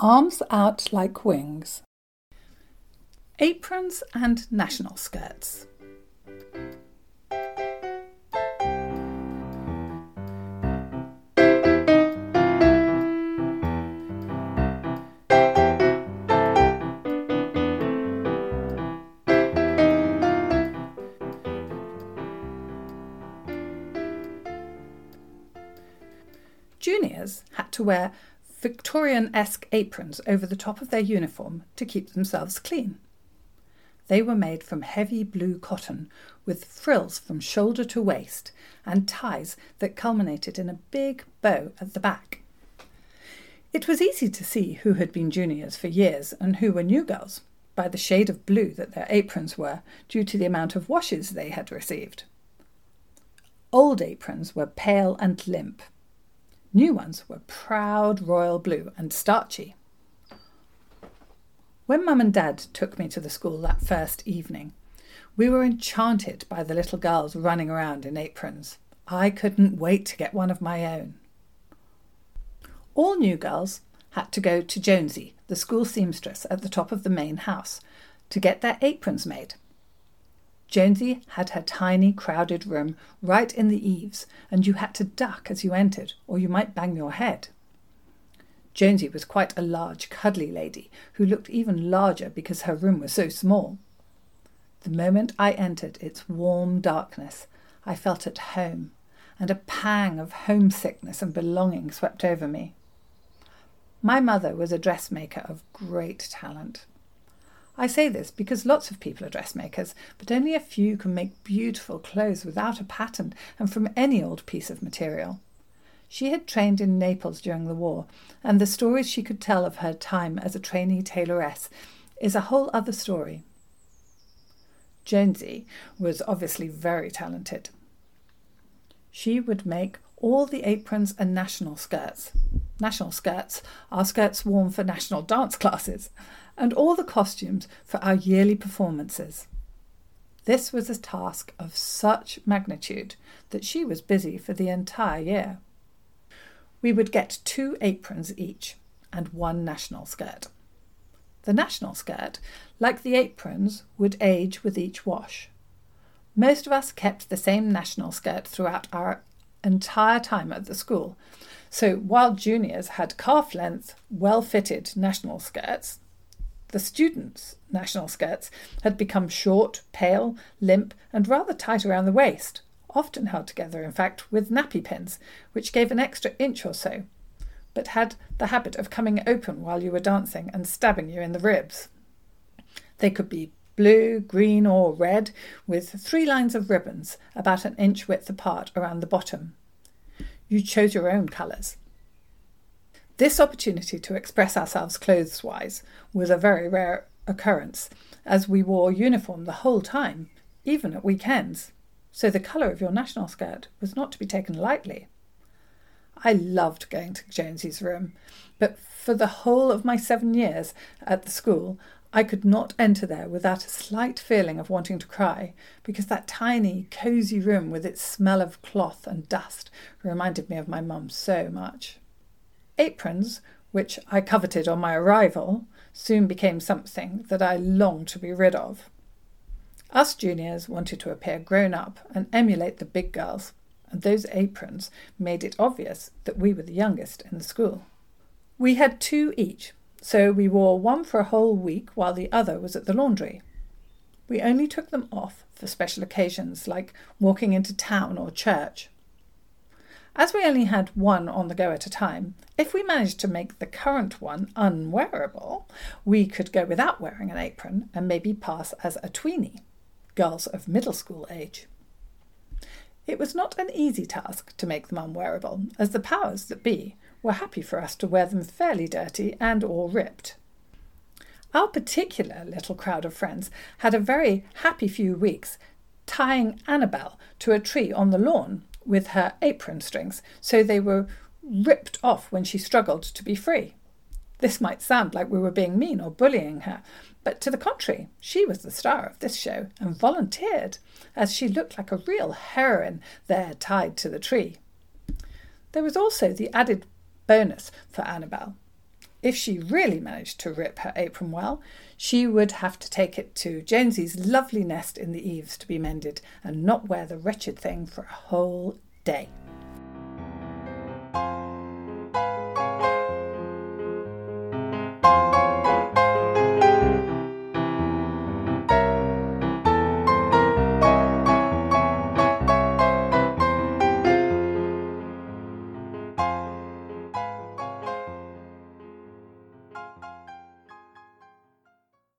Arms out like wings. Aprons and national skirts. Juniors had to wear Victorian esque aprons over the top of their uniform to keep themselves clean. They were made from heavy blue cotton with frills from shoulder to waist and ties that culminated in a big bow at the back. It was easy to see who had been juniors for years and who were new girls by the shade of blue that their aprons were due to the amount of washes they had received. Old aprons were pale and limp, New ones were proud royal blue and starchy. When Mum and Dad took me to the school that first evening, we were enchanted by the little girls running around in aprons. I couldn't wait to get one of my own. All new girls had to go to Jonesy, the school seamstress at the top of the main house, to get their aprons made. Jonesy had her tiny, crowded room right in the eaves, and you had to duck as you entered, or you might bang your head. Jonesy was quite a large, cuddly lady, who looked even larger because her room was so small. The moment I entered its warm darkness, I felt at home, and a pang of homesickness and belonging swept over me. My mother was a dressmaker of great talent. I say this because lots of people are dressmakers, but only a few can make beautiful clothes without a pattern and from any old piece of material. She had trained in Naples during the war, and the stories she could tell of her time as a trainee tailoress is a whole other story. Jonesy was obviously very talented. She would make all the aprons and national skirts. National skirts are skirts worn for national dance classes, and all the costumes for our yearly performances. This was a task of such magnitude that she was busy for the entire year. We would get two aprons each and one national skirt. The national skirt, like the aprons, would age with each wash. Most of us kept the same national skirt throughout our entire time at the school. So while juniors had calf length, well fitted national skirts, the students' national skirts had become short, pale, limp, and rather tight around the waist, often held together, in fact, with nappy pins, which gave an extra inch or so, but had the habit of coming open while you were dancing and stabbing you in the ribs. They could be blue, green, or red, with three lines of ribbons about an inch width apart around the bottom. You chose your own colours. This opportunity to express ourselves clothes wise was a very rare occurrence, as we wore uniform the whole time, even at weekends, so the colour of your national skirt was not to be taken lightly. I loved going to Jonesy's room, but for the whole of my seven years at the school, I could not enter there without a slight feeling of wanting to cry, because that tiny, cosy room with its smell of cloth and dust reminded me of my mum so much. Aprons, which I coveted on my arrival, soon became something that I longed to be rid of. Us juniors wanted to appear grown up and emulate the big girls, and those aprons made it obvious that we were the youngest in the school. We had two each, so we wore one for a whole week while the other was at the laundry. We only took them off for special occasions like walking into town or church. As we only had one on the go at a time, if we managed to make the current one unwearable, we could go without wearing an apron and maybe pass as a tweenie, girls of middle school age. It was not an easy task to make them unwearable, as the powers that be were happy for us to wear them fairly dirty and all ripped. Our particular little crowd of friends had a very happy few weeks tying Annabel to a tree on the lawn with her apron strings, so they were ripped off when she struggled to be free. This might sound like we were being mean or bullying her, but to the contrary, she was the star of this show and volunteered, as she looked like a real heroine there tied to the tree. There was also the added Bonus for Annabelle. If she really managed to rip her apron well, she would have to take it to Jonesy's lovely nest in the eaves to be mended and not wear the wretched thing for a whole day.